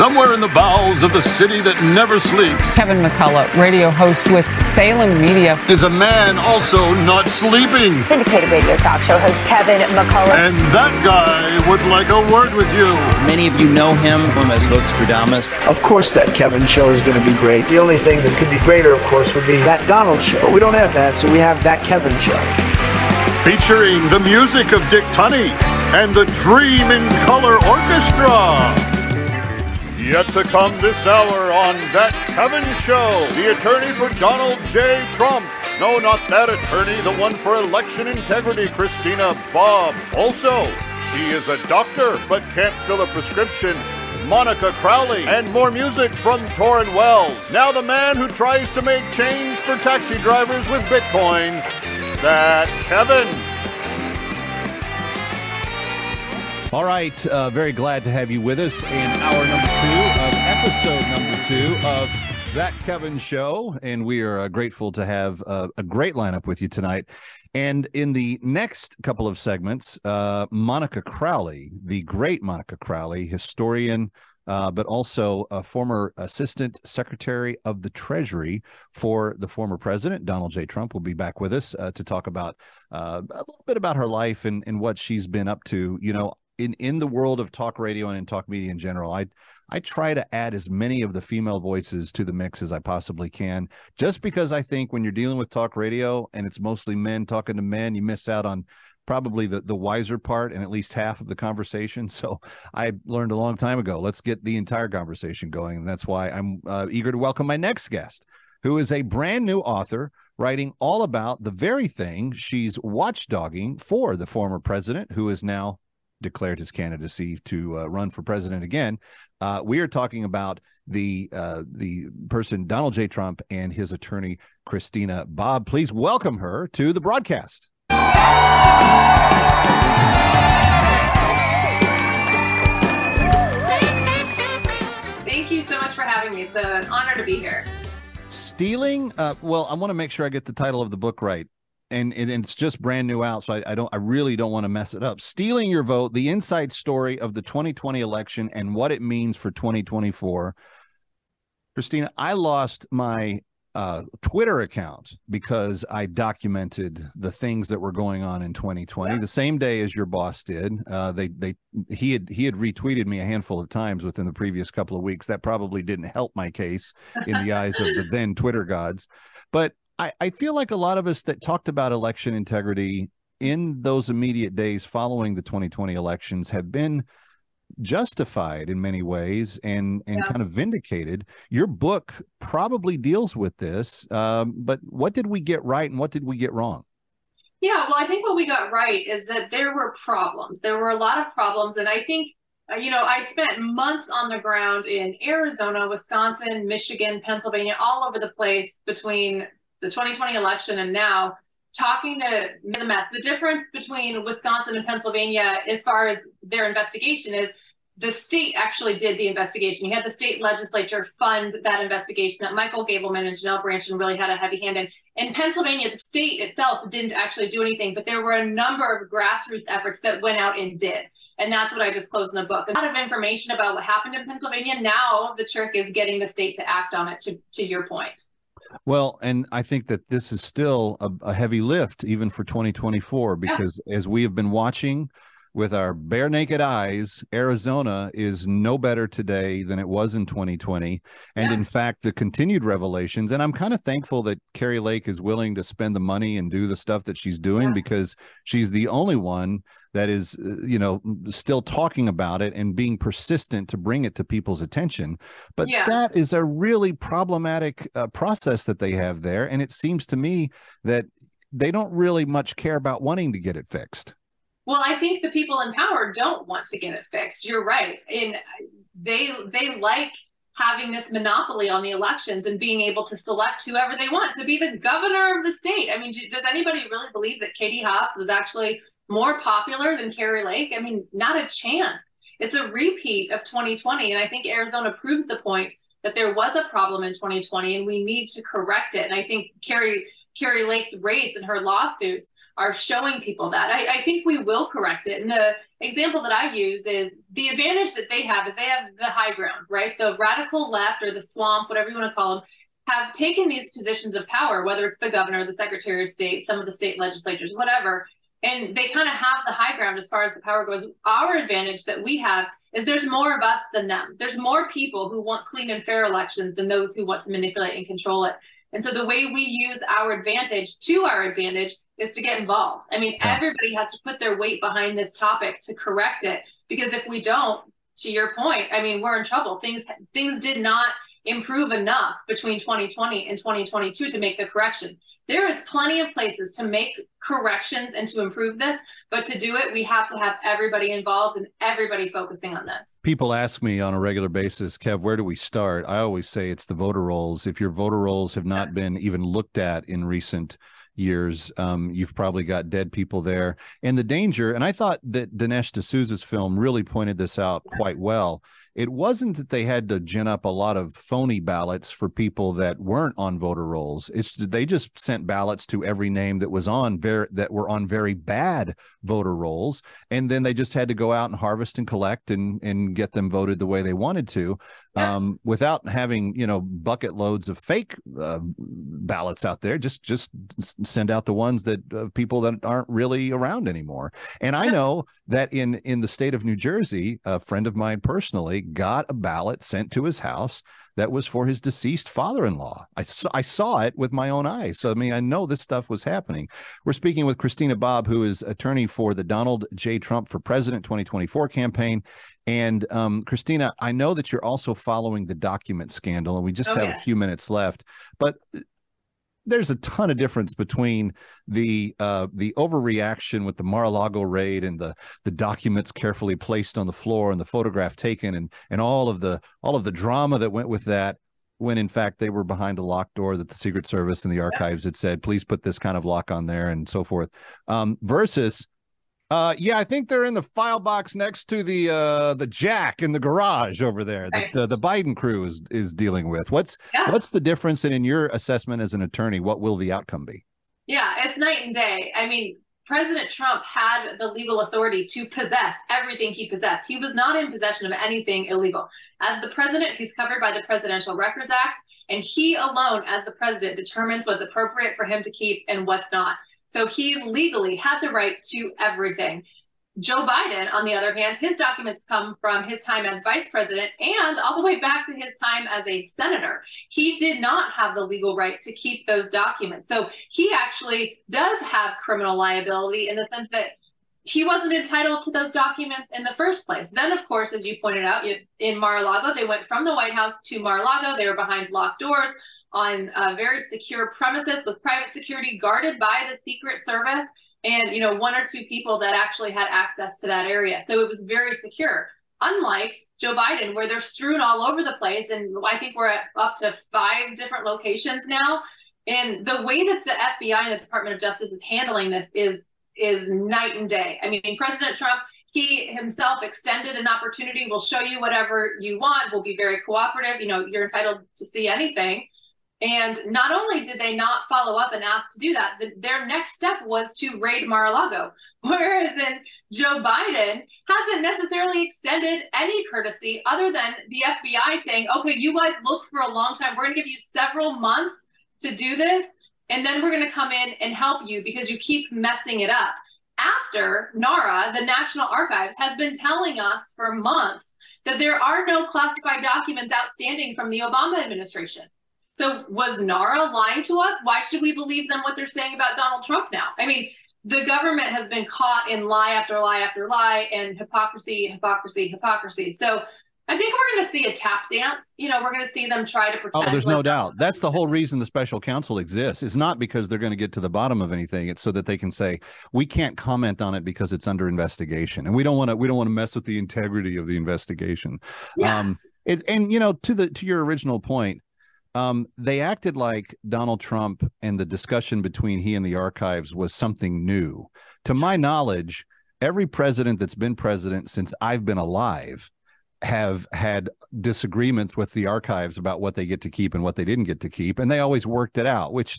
somewhere in the bowels of the city that never sleeps, Kevin McCullough, radio host with Salem Media, is a man also not sleeping. Syndicated radio talk show host Kevin McCullough. And that guy would like a word with you. Many of you know him from as Nostradamus. Of course, that Kevin show is going to be great. The only thing that could be greater, of course, would be that Donald show. But we don't have that, so we have that Kevin show. Featuring the music of Dick Tunney and the Dream in Color Orchestra. Yet to come this hour on That Kevin Show, the attorney for Donald J. Trump. No, not that attorney, the one for election integrity, Christina Bobb. Also, she is a doctor but can't fill a prescription. Monica Crowley, and more music from Torrin Wells. Now, the man who tries to make change for taxi drivers with Bitcoin, that Kevin. All right, uh, very glad to have you with us in hour number episode number two of That Kevin Show. And we are uh, grateful to have uh, a great lineup with you tonight. And in the next couple of segments, uh, Monica Crowley, the great Monica Crowley, historian, uh, but also a former assistant secretary of the Treasury for the former president, Donald J. Trump, will be back with us uh, to talk about uh, a little bit about her life and, and what she's been up to. You know, in in the world of talk radio and in talk media in general, I I try to add as many of the female voices to the mix as I possibly can, just because I think when you're dealing with talk radio and it's mostly men talking to men, you miss out on probably the the wiser part and at least half of the conversation. So I learned a long time ago. Let's get the entire conversation going, and that's why I'm uh, eager to welcome my next guest, who is a brand new author writing all about the very thing she's watchdogging for the former president, who is now declared his candidacy to uh, run for president again. Uh, we are talking about the uh, the person Donald J. Trump and his attorney Christina Bobb. Please welcome her to the broadcast. Thank you so much for having me. It's an honor to be here. Stealing. Uh, well, I want to make sure I get the title of the book right and, and it's just brand new out so I, I, don't i really don't want to mess it up. Stealing your vote the inside story of the 2020 election and what it means for 2024 christina i lost my uh, twitter account because i documented the things that were going on in 2020 yeah. the same day as your boss did uh, they they he had he had retweeted me a handful of times within the previous couple of weeks. That probably didn't help my case in the eyes of the then twitter gods. But I, I feel like a lot of us that talked about election integrity in those immediate days following the 2020 elections have been justified in many ways and and yeah. kind of vindicated. Your book probably deals with this um, but what did we get right and what did we get wrong? Yeah well i think what we got right is that there were problems. There were a lot of problems and i think uh, you know i spent months on the ground in arizona wisconsin michigan pennsylvania all over the place between the 2020 election and now talking to the mess. The difference between Wisconsin and Pennsylvania, as far as their investigation, is the state actually did the investigation. You had the state legislature fund that investigation that Michael Gableman and Janel Brandtjen really had a heavy hand in. In Pennsylvania, the state itself didn't actually do anything, but there were a number of grassroots efforts that went out and did. And that's what I disclosed in the book. A lot of information about what happened in Pennsylvania. Now the trick is getting the state to act on it, to, to your point. Well, and I think that this is still a, a heavy lift, even for 2024, because yeah. as we have been watching with our bare naked eyes, Arizona is no better today than it was in 2020. And yeah. in fact, the continued revelations, and I'm kind of thankful that Kari Lake is willing to spend the money and do the stuff that she's doing yeah. because she's the only one that is, uh, you know, still talking about it and being persistent to bring it to people's attention. But yeah. that is a really problematic uh, process that they have there. And it seems to me that they don't really much care about wanting to get it fixed. Well, I think the people in power don't want to get it fixed. You're right. And they they like having this monopoly on the elections and being able to select whoever they want to be the governor of the state. I mean, does anybody really believe that Katie Hobbs was actually more popular than Kari Lake? I mean, not a chance. It's a repeat of 2020. And I think Arizona proves the point that there was a problem in 2020 and we need to correct it. And I think Carrie Kari Lake's race and her lawsuits are showing people that. I, I think we will correct it. And the example that I use is the advantage that they have is they have the high ground, right? The radical left or the swamp, whatever you want to call them, have taken these positions of power, whether it's the governor, the secretary of state, some of the state legislatures, whatever, and they kind of have the high ground as far as the power goes. Our advantage that we have is there's more of us than them. There's more people who want clean and fair elections than those who want to manipulate and control it. And so the way we use our advantage to our advantage is to get involved. I mean, yeah. everybody has to put their weight behind this topic to correct it because if we don't, to your point, I mean, we're in trouble. Things things did not improve enough between 2020 and 2022 to make the correction. There is plenty of places to make corrections and to improve this, but to do it, we have to have everybody involved and everybody focusing on this. People ask me on a regular basis, Kev, where do we start? I always say it's the voter rolls. If your voter rolls have not been even looked at in recent years, um, you've probably got dead people there. And the danger, and I thought that Dinesh D'Souza's film really pointed this out quite well it wasn't that they had to gin up a lot of phony ballots for people that weren't on voter rolls. It's they just sent ballots to every name that was on very that were on very bad voter rolls, and then they just had to go out and harvest and collect and and get them voted the way they wanted to, um, without having you know bucket loads of fake uh, ballots out there. Just just send out the ones that uh, people that aren't really around anymore. And I know that in in the state of New Jersey, a friend of mine personally got a ballot sent to his house that was for his deceased father-in-law. I saw, I saw it with my own eyes. So I mean, I know this stuff was happening. We're speaking with Christina Bobb, who is attorney for the Donald J. Trump for President 2024 campaign. And um, Christina, I know that you're also following the document scandal, and we just oh, have yeah. a few minutes left. But there's a ton of difference between the uh, the overreaction with the Mar-a-Lago raid and the the documents carefully placed on the floor and the photograph taken and and all of the all of the drama that went with that when in fact they were behind a locked door that the Secret Service and the archives had said, please put this kind of lock on there and so forth. Um, versus uh, yeah, I think they're in the file box next to the uh, the jack in the garage over there that uh, the Biden crew is is dealing with. What's yeah. what's the difference? And in your assessment as an attorney, what will the outcome be? Yeah, it's night and day. I mean, President Trump had the legal authority to possess everything he possessed. He was not in possession of anything illegal. As the president, he's covered by the Presidential Records Act, and he alone, as the president, determines what's appropriate for him to keep and what's not. So he legally had the right to everything. Joe Biden, on the other hand, his documents come from his time as vice president and all the way back to his time as a senator. He did not have the legal right to keep those documents. So he actually does have criminal liability in the sense that he wasn't entitled to those documents in the first place. Then, of course, as you pointed out, in Mar-a-Lago, they went from the White House to Mar-a-Lago. They were behind locked doors on a very secure premises with private security guarded by the Secret Service and you know one or two people that actually had access to that area. So it was very secure. Unlike Joe Biden, where they're strewn all over the place, and I think we're at up to five different locations now. And the way that the FBI and the Department of Justice is handling this is is night and day. I mean, President Trump, he himself extended an opportunity. We'll show you whatever you want. We'll be very cooperative. You know, you're entitled to see anything. And not only did they not follow up and ask to do that, the, their next step was to raid Mar-a-Lago. Whereas in Joe Biden hasn't necessarily extended any courtesy other than the FBI saying, okay, you guys look for a long time. We're going to give you several months to do this. And then we're going to come in and help you because you keep messing it up. After NARA, the National Archives, has been telling us for months that there are no classified documents outstanding from the Obama administration. So was NARA lying to us? Why should we believe them what they're saying about Donald Trump now? I mean, the government has been caught in lie after lie after lie and hypocrisy, hypocrisy, hypocrisy. So I think we're going to see a tap dance. You know, we're going to see them try to protect. Oh, there's no doubt. That's the whole reason the special counsel exists. It's not because they're going to get to the bottom of anything. It's so that they can say we can't comment on it because it's under investigation, and we don't want to. We don't want to mess with the integrity of the investigation. Yeah. Um, it, and you know, to the to your original point, um, they acted like Donald Trump and the discussion between he and the archives was something new. To my knowledge, every president that's been president since I've been alive have had disagreements with the archives about what they get to keep and what they didn't get to keep and they always worked it out which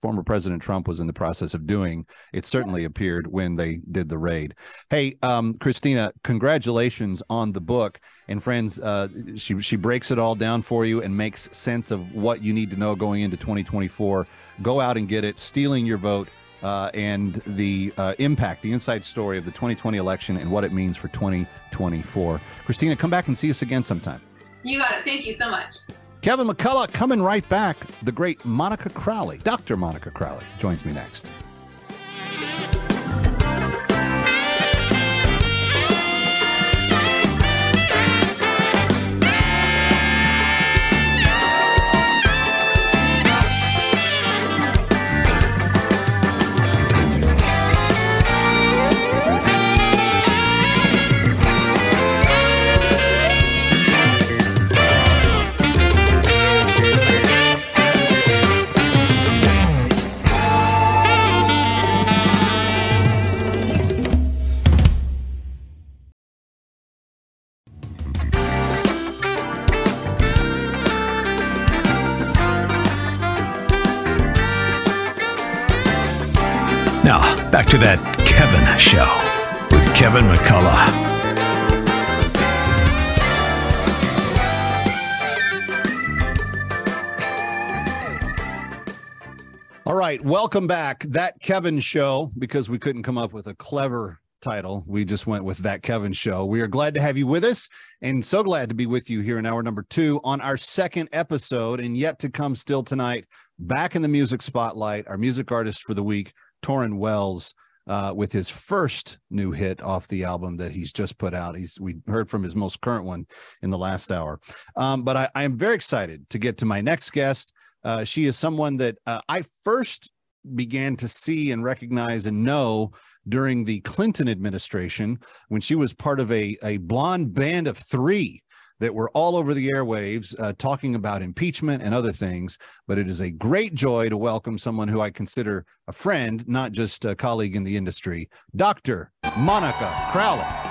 former President Trump was in the process of doing. It certainly appeared when they did the raid. Hey, um, Christina, congratulations on the book. And friends, uh, she she breaks it all down for you and makes sense of what you need to know going into 2024. Go out and get it. Stealing your vote. Uh, and the uh, impact, the inside story of the 2020 election and what it means for 2024. Christina, come back and see us again sometime. You got it. Thank you so much. Kevin McCullough coming right back. The great Monica Crowley, Dr. Monica Crowley, joins me next. Welcome back. That Kevin show, because we couldn't come up with a clever title. We just went with that Kevin show. We are glad to have you with us and so glad to be with you here in hour number two on our second episode and yet to come still tonight. Back in the music spotlight, our music artist for the week, Torin Wells. Uh, with his first new hit off the album that he's just put out. He's we heard from his most current one in the last hour. Um, but I, I am very excited to get to my next guest. Uh, she is someone that uh, I first began to see and recognize and know during the Clinton administration when she was part of a, a blonde band of three that were all over the airwaves uh, talking about impeachment and other things. But it is a great joy to welcome someone who I consider a friend, not just a colleague in the industry, Dr. Monica Crowley.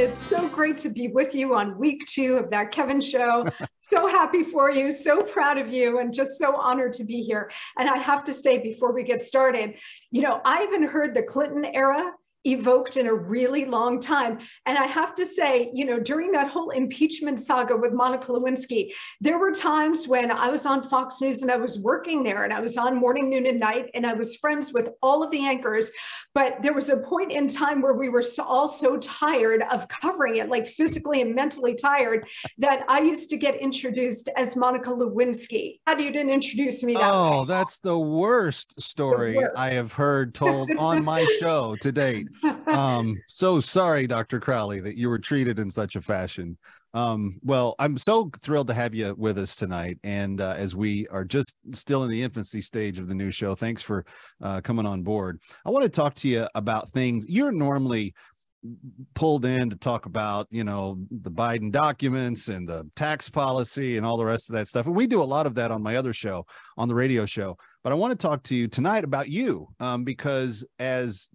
It's so great to be with you on week two of that Kevin show. so happy for you, so proud of you, and just so honored to be here. And I have to say, before we get started, you know, I haven't heard the Clinton era evoked in a really long time. And I have to say, you know, during that whole impeachment saga with Monica Lewinsky, there were times when I was on Fox News and I was working there and I was on morning, noon, and night, and I was friends with all of the anchors. But there was a point in time where we were so, all so tired of covering it, like physically and mentally tired, that I used to get introduced as Monica Lewinsky. How do you didn't introduce me that Oh, way? that's the worst story worst. I have heard told on my show to date. Um, so sorry, Dr. Crowley, that you were treated in such a fashion. Um, well, I'm so thrilled to have you with us tonight. And uh, as we are just still in the infancy stage of the new show, thanks for uh, coming on board. I want to talk to you about things you're normally pulled in to talk about, you know, the Biden documents and the tax policy and all the rest of that stuff. And we do a lot of that on my other show, on the radio show. But I want to talk to you tonight about you, um, because as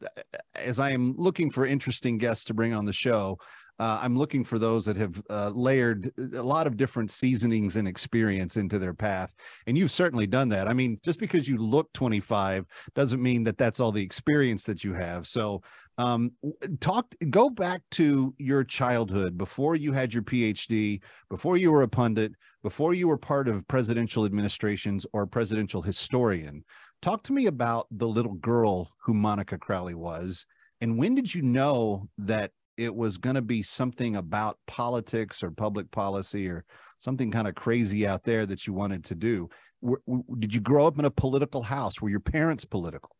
as I am looking for interesting guests to bring on the show, uh, I'm looking for those that have uh, layered a lot of different seasonings and experience into their path. And you've certainly done that. I mean, just because you look 25 doesn't mean that that's all the experience that you have. So, um, talk, go back to your childhood before you had your PhD, before you were a pundit, before you were part of presidential administrations or presidential historian. Talk to me about the little girl who Monica Crowley was. And when did you know that it was going to be something about politics or public policy or something kind of crazy out there that you wanted to do. Did you grow up in a political house? Were your parents political?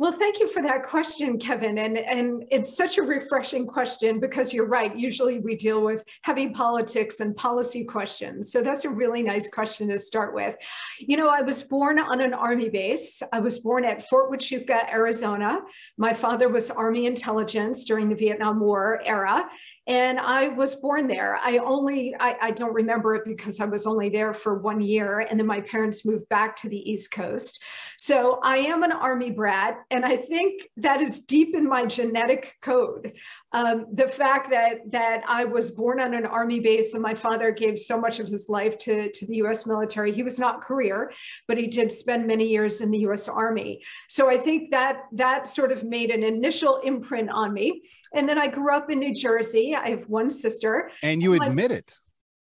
Well, thank you for that question, Kevin. And, and it's such a refreshing question because you're right. Usually we deal with heavy politics and policy questions. So that's a really nice question to start with. You know, I was born on an Army base. I was born at Fort Huachuca, Arizona. My father was Army intelligence during the Vietnam War era. And I was born there. I only, I, I, don't remember it because I was only there for one year. And then my parents moved back to the East Coast. So I am an Army brat. And I think that is deep in my genetic code. Um, the fact that, that I was born on an Army base and my father gave so much of his life to, to the US military. He was not career, but he did spend many years in the US Army. So I think that that sort of made an initial imprint on me. And then I grew up in New Jersey. I have one sister. And you admit it.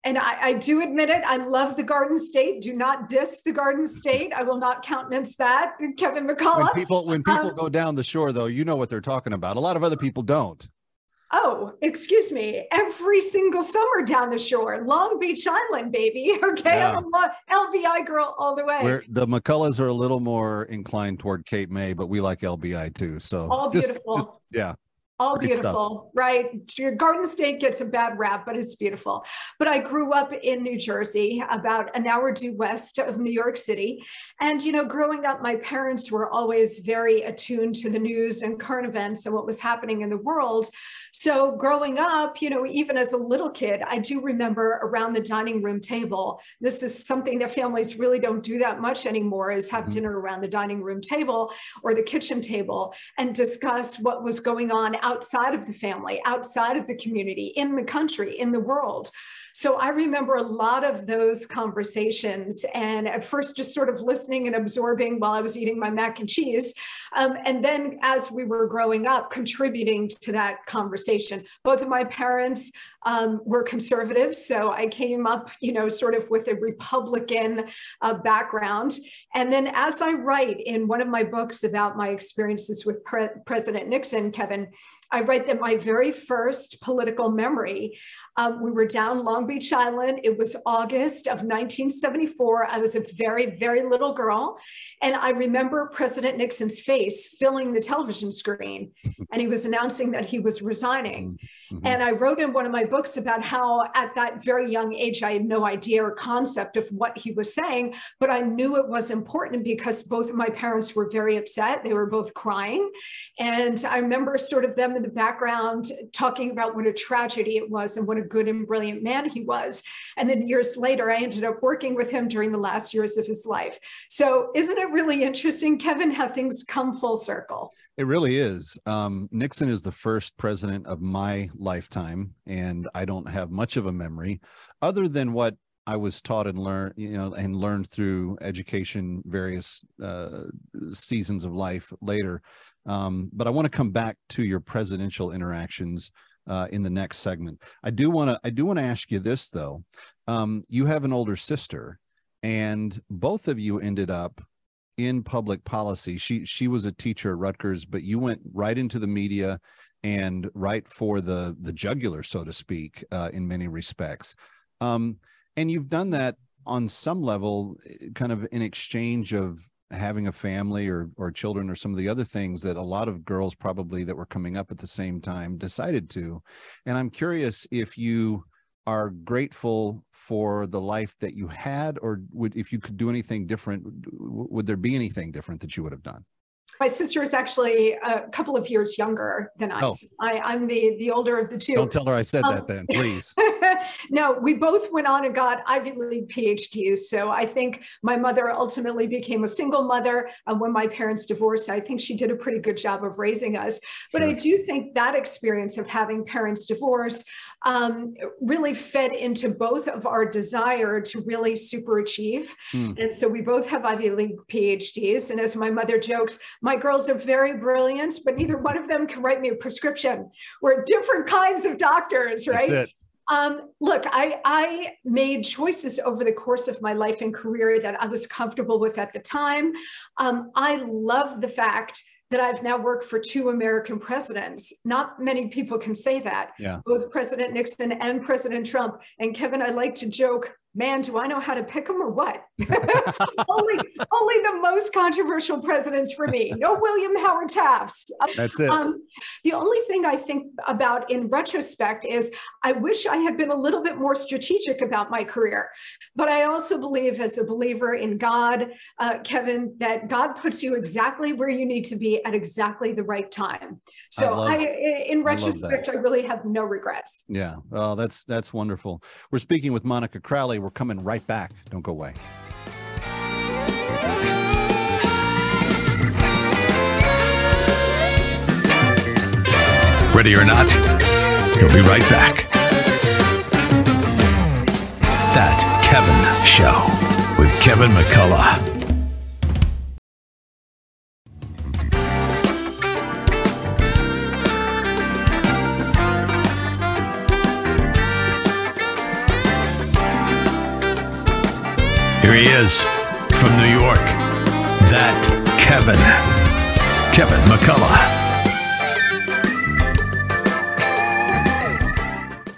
And I, I, do admit it. I love the Garden State. Do not diss the Garden State. I will not countenance that, Kevin McCullough. When people when people um, go down the shore, though, you know what they're talking about. A lot of other people don't. Oh, excuse me. Every single summer down the shore, Long Beach Island, baby. Okay, yeah. LBI girl all the way. Where the McCulloughs are a little more inclined toward Cape May, but we like LBI too. So all just, beautiful. Just, yeah all beautiful, right? Your Garden State gets a bad rap, but it's beautiful. But I grew up in New Jersey, about an hour due west of New York City. And, you know, growing up, my parents were always very attuned to the news and current events and what was happening in the world. So growing up, you know, even as a little kid, I do remember around the dining room table. This is something that families really don't do that much anymore is have mm-hmm. dinner around the dining room table or the kitchen table and discuss what was going on out outside of the family, outside of the community, in the country, in the world. So I remember a lot of those conversations and at first just sort of listening and absorbing while I was eating my mac and cheese. Um, and then as we were growing up, contributing to that conversation. Both of my parents um, were conservatives. So I came up, you know, sort of with a Republican uh, background. And then as I write in one of my books about my experiences with Pre President Nixon, Kevin, I write that my very first political memory um, we were down Long Beach Island. It was August of 1974. I was a very, very little girl. And I remember President Nixon's face filling the television screen. and he was announcing that he was resigning. Mm-hmm. And I wrote in one of my books about how at that very young age, I had no idea or concept of what he was saying, but I knew it was important because both of my parents were very upset. They were both crying. And I remember sort of them in the background talking about what a tragedy it was and what a good and brilliant man he was. And then years later, I ended up working with him during the last years of his life. So isn't it really interesting, Kevin, how things come full circle? It really is. Um, Nixon is the first president of my lifetime, and I don't have much of a memory other than what I was taught and learned, you know, and learned through education, various uh, seasons of life later. Um, but I want to come back to your presidential interactions uh, in the next segment. I do want to I do want to ask you this though. Um, you have an older sister, and both of you ended up in public policy. She she was a teacher at Rutgers, but you went right into the media and right for the the jugular, so to speak, uh, in many respects. Um, and you've done that on some level, eh, kind of in exchange of having a family or or children or some of the other things that a lot of girls probably that were coming up at the same time decided to and i'm curious if you are grateful for the life that you had or would if you could do anything different would there be anything different that you would have done my sister is actually a couple of years younger than I. Oh. I am the the older of the two. Don't tell her I said um, that then, please. No, we both went on and got Ivy League PhDs. So I think my mother ultimately became a single mother uh, when my parents divorced. I think she did a pretty good job of raising us. But sure. I do think that experience of having parents divorce um, really fed into both of our desire to really super achieve. Hmm. And so we both have Ivy League PhDs. And as my mother jokes, my girls are very brilliant, but neither one of them can write me a prescription. We're different kinds of doctors, right? Um, look, I, I made choices over the course of my life and career that I was comfortable with at the time. Um, I love the fact that I've now worked for two American presidents. Not many people can say that. Yeah. Both President Nixon and President Trump. And Kevin, I like to joke man, do I know how to pick them or what? only, only the most controversial presidents for me. No William Howard Taft's. That's it. Um, the only thing I think about in retrospect is I wish I had been a little bit more strategic about my career. But I also believe, as a believer in God, uh, Kevin, that God puts you exactly where you need to be at exactly the right time. So I, I in retrospect, I, I really have no regrets. Yeah. Well, that's that's wonderful. We're speaking with Monica Crowley. We're coming right back. Don't go away. Ready or not, he'll be right back. That Kevin Show with Kevin McCullough. Here he is from New York. That Kevin. Kevin McCullough.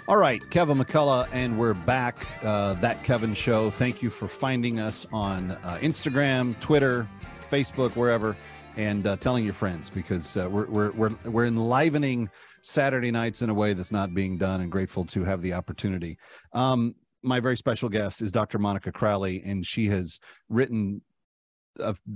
All right, Kevin McCullough, and we're back. Uh, that Kevin Show. Thank you for finding us on uh, Instagram, Twitter, Facebook, wherever, and uh, telling your friends because uh, we're, we're, we're, we're enlivening Saturday nights in a way that's not being done and grateful to have the opportunity. Um, my very special guest is Dr. Monica Crowley, and she has written,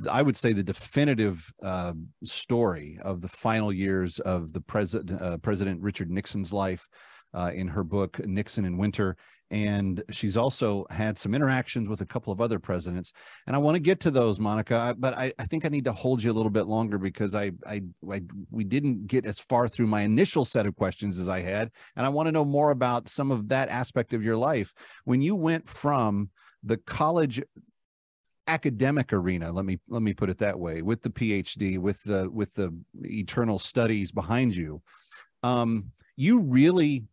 I would say, the definitive uh, story of the final years of the president, uh, President Richard Nixon's life, uh, in her book Nixon in Winter, and she's also had some interactions with a couple of other presidents. And i want to get to those monica but I, I, think i need to hold you a little bit longer because I, I, I we didn't get as far through my initial set of questions as i had. And i want to know more about some of that aspect of your life. When you went from the college academic arena let me let me put it that way with the phd with the with the eternal studies behind you um you really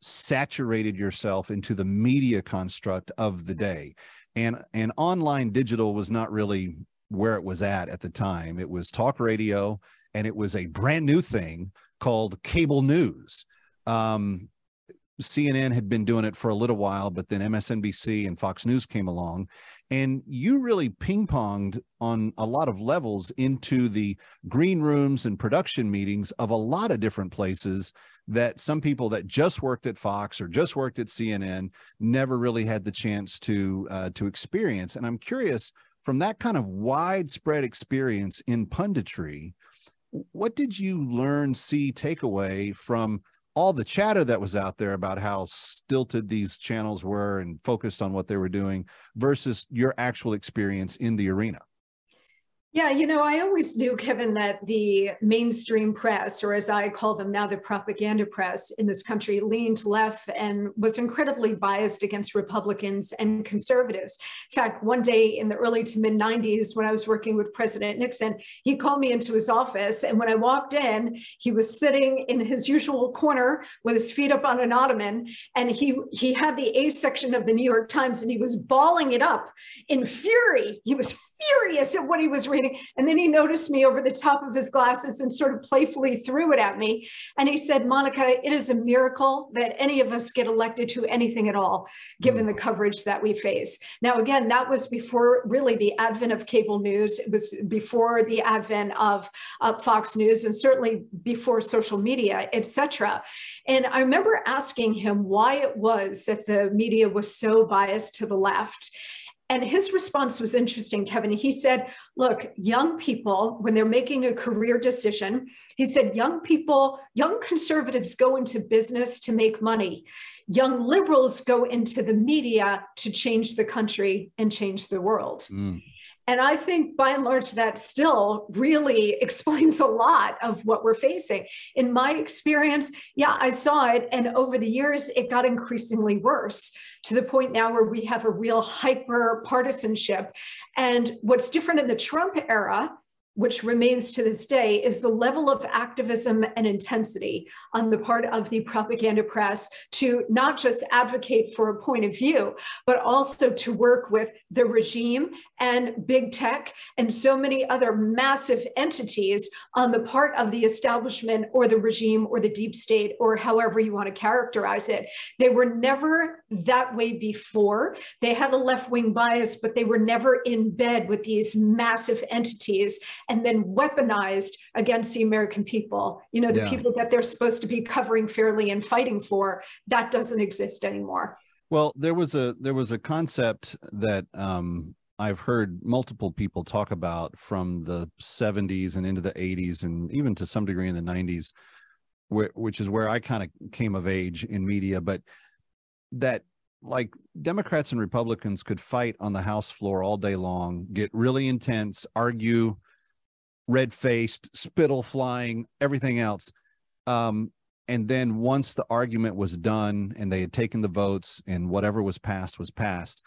saturated yourself into the media construct of the day. And and online digital was not really where it was at at the time. It was talk radio and it was a brand new thing called cable news. Um, CNN had been doing it for a little while, but then MSNBC and Fox News came along, and you really ping ponged on a lot of levels into the green rooms and production meetings of a lot of different places that some people that just worked at Fox or just worked at CNN never really had the chance to uh, to experience. And I'm curious from that kind of widespread experience in punditry, what did you learn, see, take away from all the chatter that was out there about how stilted these channels were and focused on what they were doing versus your actual experience in the arena? Yeah, you know, I always knew, Kevin, that the mainstream press, or as I call them now, the propaganda press in this country, leaned left and was incredibly biased against Republicans and conservatives. In fact, one day in the early to mid 90s, when I was working with President Nixon, he called me into his office. And when I walked in, he was sitting in his usual corner with his feet up on an ottoman. And he, he had the A section of the New York Times and he was balling it up in fury. He was furious at what he was reading. And then he noticed me over the top of his glasses and sort of playfully threw it at me. And he said, Monica, it is a miracle that any of us get elected to anything at all, given the coverage that we face. Now, again, that was before really the advent of cable news. It was before the advent of uh, Fox News and certainly before social media, etc. And I remember asking him why it was that the media was so biased to the left. And his response was interesting, Kevin. He said, Look, young people, when they're making a career decision, he said, young people, young conservatives go into business to make money. Young liberals go into the media to change the country and change the world. Mm. And I think by and large, that still really explains a lot of what we're facing. In my experience, yeah, I saw it. And over the years, it got increasingly worse to the point now where we have a real hyper partisanship. And what's different in the Trump era which remains to this day, is the level of activism and intensity on the part of the propaganda press to not just advocate for a point of view, but also to work with the regime and big tech and so many other massive entities on the part of the establishment or the regime or the deep state or however you want to characterize it. They were never that way before. They had a left wing bias, but they were never in bed with these massive entities and then weaponized against the American people. You know, the yeah. people that they're supposed to be covering fairly and fighting for, that doesn't exist anymore. Well, there was a there was a concept that um, I've heard multiple people talk about from the 70s and into the 80s and even to some degree in the 90s, which is where I kind of came of age in media. But that like Democrats and Republicans could fight on the House floor all day long, get really intense, argue, red faced, spittle flying, everything else. Um, and then once the argument was done and they had taken the votes and whatever was passed was passed,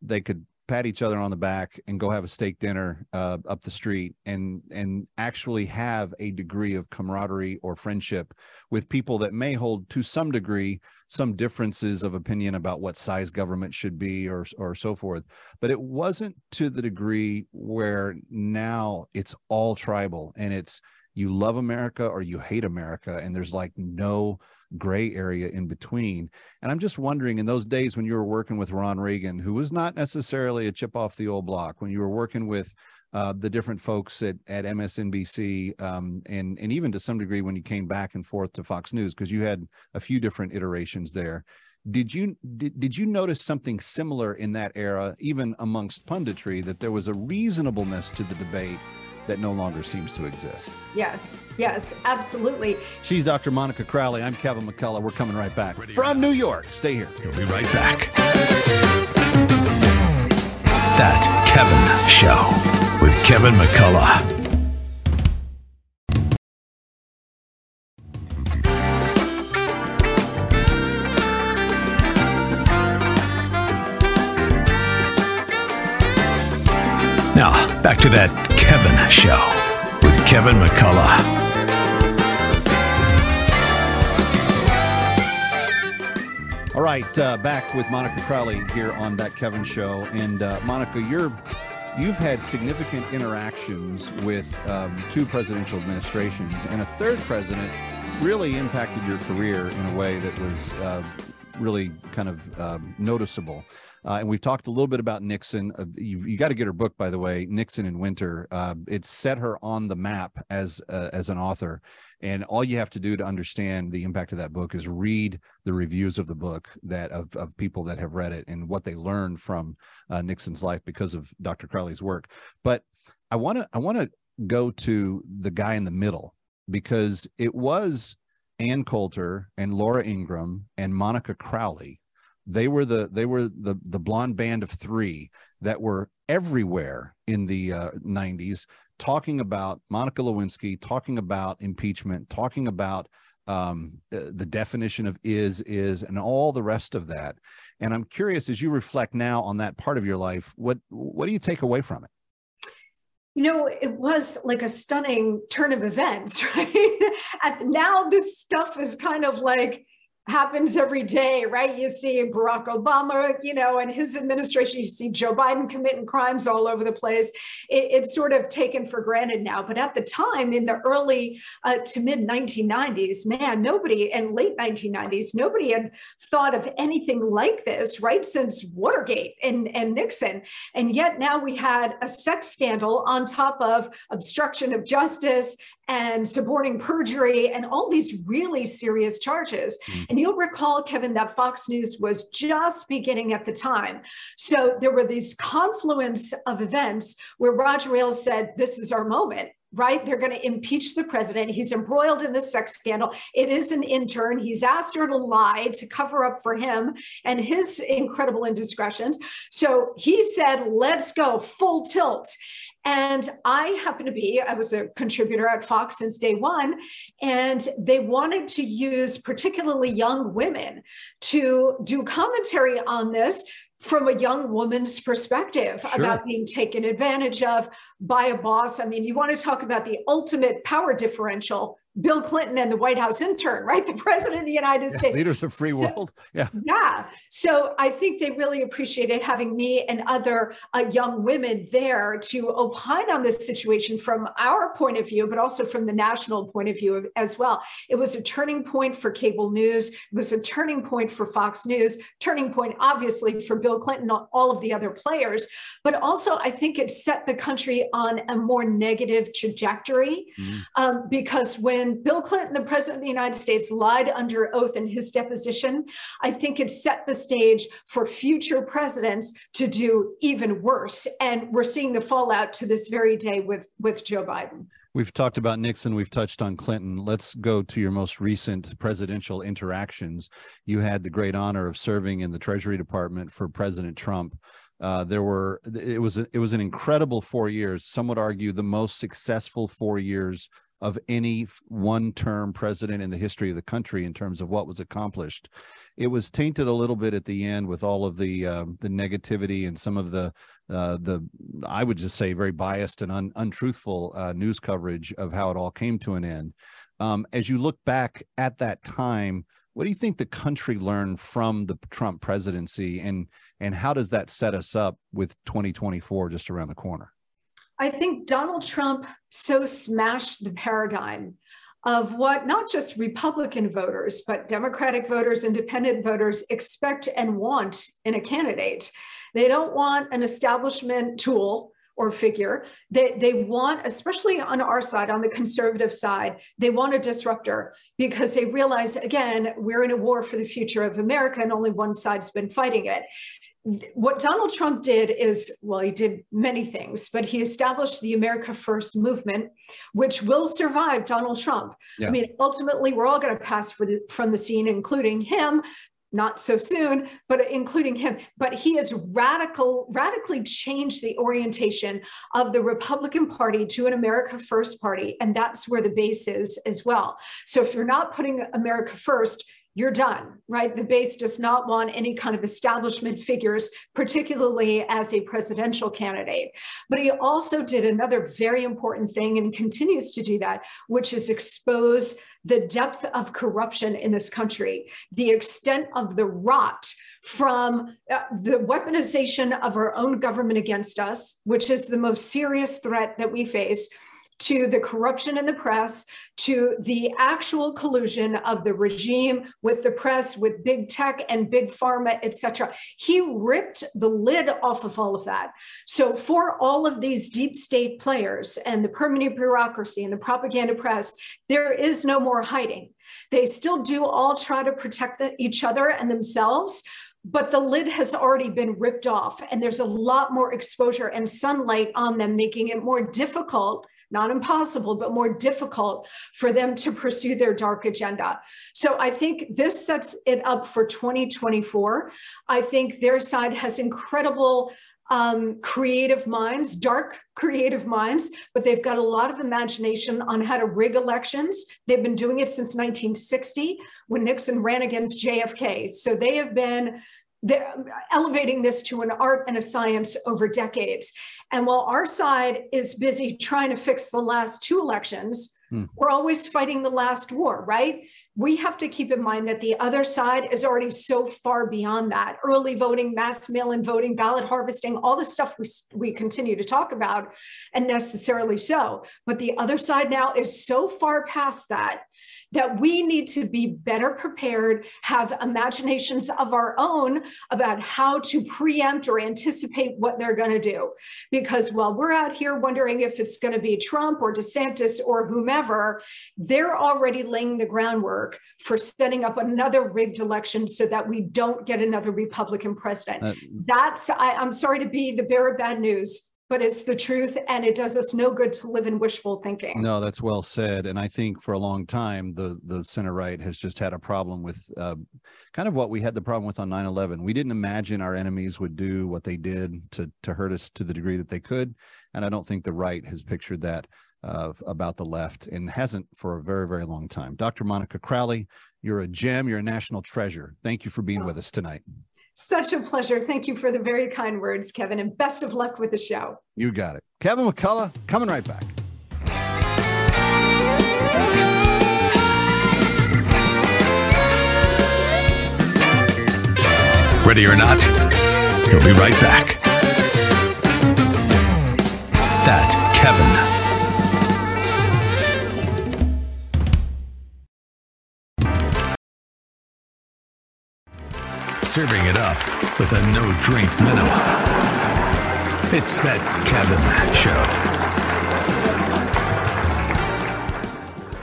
they could pat each other on the back and go have a steak dinner uh, up the street and and actually have a degree of camaraderie or friendship with people that may hold to some degree some differences of opinion about what size government should be or or so forth. But it wasn't to the degree where now it's all tribal and it's you love America or you hate America and there's like no gray area in between. And I'm just wondering in those days when you were working with Ron Reagan, who was not necessarily a chip off the old block, when you were working with uh, the different folks at, at MSNBC, um, and and even to some degree when you came back and forth to Fox News, because you had a few different iterations there. Did you did, did you notice something similar in that era, even amongst punditry, that there was a reasonableness to the debate that no longer seems to exist. Yes, yes, absolutely. She's Dr. Monica Crowley. I'm Kevin McCullough. We're coming right back Ready from New York. Stay here. We'll be right back. That Kevin Show with Kevin McCullough. Now, back to that Kevin Show with Kevin McCullough. All right, uh, back with Monica Crowley here on that Kevin Show, and uh, Monica, you're you've had significant interactions with um, two presidential administrations, and a third president really impacted your career in a way that was uh, really kind of um, noticeable. Uh, and we've talked a little bit about Nixon. Uh, you you got to get her book, by the way, Nixon in Winter. Uh, it set her on the map as uh, as an author. And all you have to do to understand the impact of that book is read the reviews of the book that of, of people that have read it and what they learned from uh, Nixon's life because of Dr. Crowley's work. But I want to I want to go to the guy in the middle because it was Ann Coulter and Laura Ingraham and Monica Crowley they were the they were the the blonde band of three that were everywhere in the uh, 90s talking about Monica Lewinsky, talking about impeachment, talking about um, uh, the definition of is is and all the rest of that. And I'm curious as you reflect now on that part of your life, what what do you take away from it? you know, it was like a stunning turn of events, right? At, now this stuff is kind of like happens every day, right? You see Barack Obama, you know, and his administration, you see Joe Biden committing crimes all over the place. It, it's sort of taken for granted now. But at the time, in the early uh, to mid 1990s, man, nobody, and late 1990s, nobody had thought of anything like this, right? Since Watergate and, and Nixon. And yet now we had a sex scandal on top of obstruction of justice and suborning perjury and all these really serious charges. Mm-hmm. And you'll recall, Kevin, that Fox News was just beginning at the time. So there were these confluence of events where Roger Ailes said, This is our moment right? They're going to impeach the president. He's embroiled in this sex scandal. It is an intern. He's asked her to lie to cover up for him and his incredible indiscretions. So he said, let's go full tilt. And I happen to be, I was a contributor at Fox since day one, and they wanted to use particularly young women to do commentary on this from a young woman's perspective sure. about being taken advantage of by a boss. I mean, you want to talk about the ultimate power differential Bill Clinton and the White House intern, right? The president of the United yeah, States. Leaders of free world. Yeah. Yeah. So I think they really appreciated having me and other uh, young women there to opine on this situation from our point of view, but also from the national point of view as well. It was a turning point for cable news. It was a turning point for Fox News, turning point, obviously, for Bill Clinton, all of the other players. But also, I think it set the country on a more negative trajectory mm. um, because when when Bill Clinton, the president of the United States, lied under oath in his deposition, I think it set the stage for future presidents to do even worse. And we're seeing the fallout to this very day with, with Joe Biden. We've talked about Nixon. We've touched on Clinton. Let's go to your most recent presidential interactions. You had the great honor of serving in the Treasury Department for President Trump. Uh, there were it was it was an incredible four years. Some would argue the most successful four years of any one term president in the history of the country in terms of what was accomplished. It was tainted a little bit at the end with all of the uh, the negativity and some of the uh, the I would just say very biased and un, untruthful uh, news coverage of how it all came to an end. Um, as you look back at that time, what do you think the country learned from the Trump presidency, and and how does that set us up with 2024 just around the corner? I think Donald Trump so smashed the paradigm of what not just Republican voters, but Democratic voters, independent voters expect and want in a candidate. They don't want an establishment tool or figure. They, they want, especially on our side, on the conservative side, they want a disruptor because they realize, again, we're in a war for the future of America and only one side's been fighting it what Donald Trump did is, well, he did many things, but he established the America First movement, which will survive Donald Trump. Yeah. I mean, ultimately, we're all going to pass the, from the scene, including him. Not so soon, but including him. But he has radical, radically changed the orientation of the Republican Party to an America First party, and that's where the base is as well. So if you're not putting America first, you're done, right? The base does not want any kind of establishment figures, particularly as a presidential candidate. But he also did another very important thing and continues to do that, which is expose the depth of corruption in this country, the extent of the rot from uh, the weaponization of our own government against us, which is the most serious threat that we face to the corruption in the press, to the actual collusion of the regime with the press, with big tech and big pharma, et cetera. He ripped the lid off of all of that. So for all of these deep state players and the permanent bureaucracy and the propaganda press, there is no more hiding. They still do all try to protect each other and themselves, but the lid has already been ripped off and there's a lot more exposure and sunlight on them, making it more difficult not impossible, but more difficult for them to pursue their dark agenda. So I think this sets it up for 2024. I think their side has incredible um, creative minds, dark creative minds, but they've got a lot of imagination on how to rig elections. They've been doing it since 1960 when Nixon ran against JFK. So they have been elevating this to an art and a science over decades. And while our side is busy trying to fix the last two elections, hmm. we're always fighting the last war, right? We have to keep in mind that the other side is already so far beyond that. Early voting, mass mail-in voting, ballot harvesting, all the stuff we, we continue to talk about, and necessarily so. But the other side now is so far past that that we need to be better prepared, have imaginations of our own about how to preempt or anticipate what they're going to do. Because while we're out here wondering if it's going to be Trump or DeSantis or whomever, they're already laying the groundwork for setting up another rigged election so that we don't get another Republican president. Uh, That's, I, I'm sorry to be the bearer of bad news but it's the truth and it does us no good to live in wishful thinking. No that's well said and i think for a long time the the center right has just had a problem with uh, kind of what we had the problem with on 9-11 we didn't imagine our enemies would do what they did to to hurt us to the degree that they could and i don't think the right has pictured that uh, about the left and hasn't for a very very long time. Dr monica crowley you're a gem you're a national treasure. Thank you for being with us tonight Such a pleasure. Thank you for the very kind words, Kevin, and best of luck with the show. You got it. Kevin McCullough coming right back. Ready or not, he'll be right back. That Kevin. Serving it up with a no drink minimum. It's that Kevin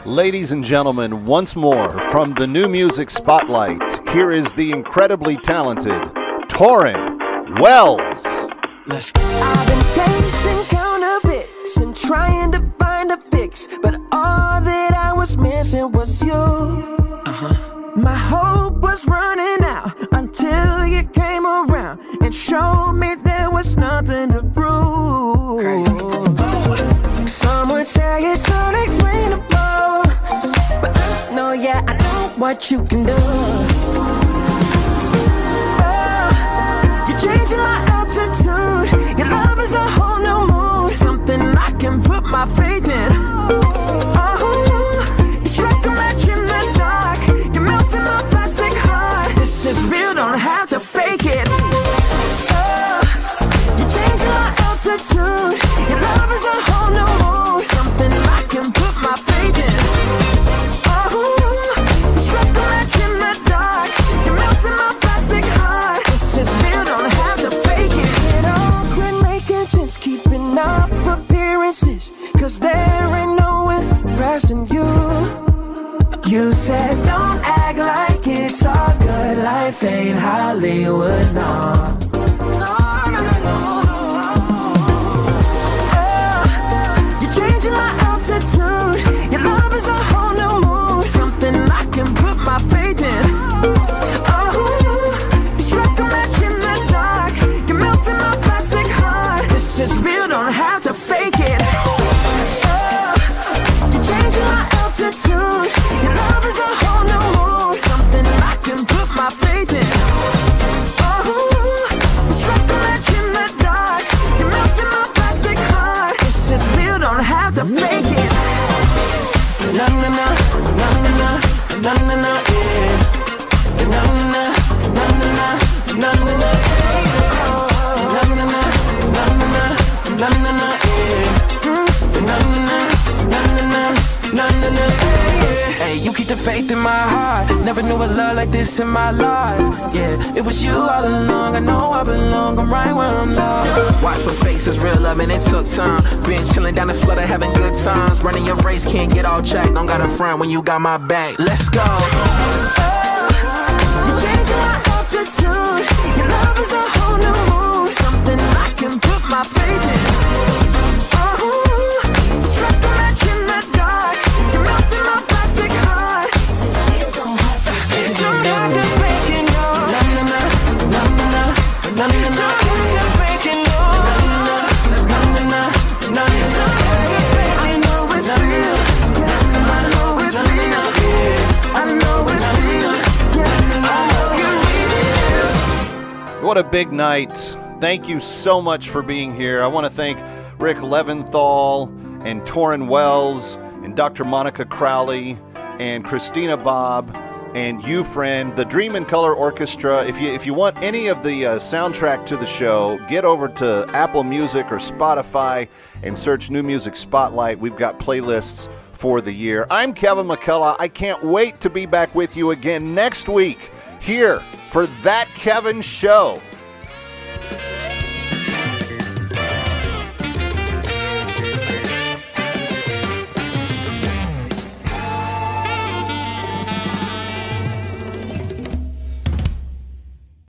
Show. Ladies and gentlemen, once more from the New Music Spotlight, here is the incredibly talented Torin Wells. Let's go. I've been chasing counterfeits and trying to find a fix, but all that I was missing was you. Uh-huh. My hope was running showed me there was nothing to prove. Crazy. Some would say it's unexplainable, but I know, yeah, I know what you can do. Oh, you're changing my altitude. Your love is a whole new moon, something I can put my faith in. No. This in my life. Yeah, it was you all along. I know I belong. I'm right where I'm loved. Watch for faces, real love, and it took time. Been chilling down the flood, having good times. Running your race, can't get all checked. Don't got a front when you got my back. Let's go. What a big night. Thank you so much for being here. I want to thank Rick Leventhal and Torin Wells and Dr. Monica Crowley and Christina Bobb and you, friend, the Dream in Color Orchestra. If you if you want any of the uh, soundtrack to the show, get over to Apple Music or Spotify and search New Music Spotlight. We've got playlists for the year. I'm Kevin McCullough. I can't wait to be back with you again next week here for that Kevin show.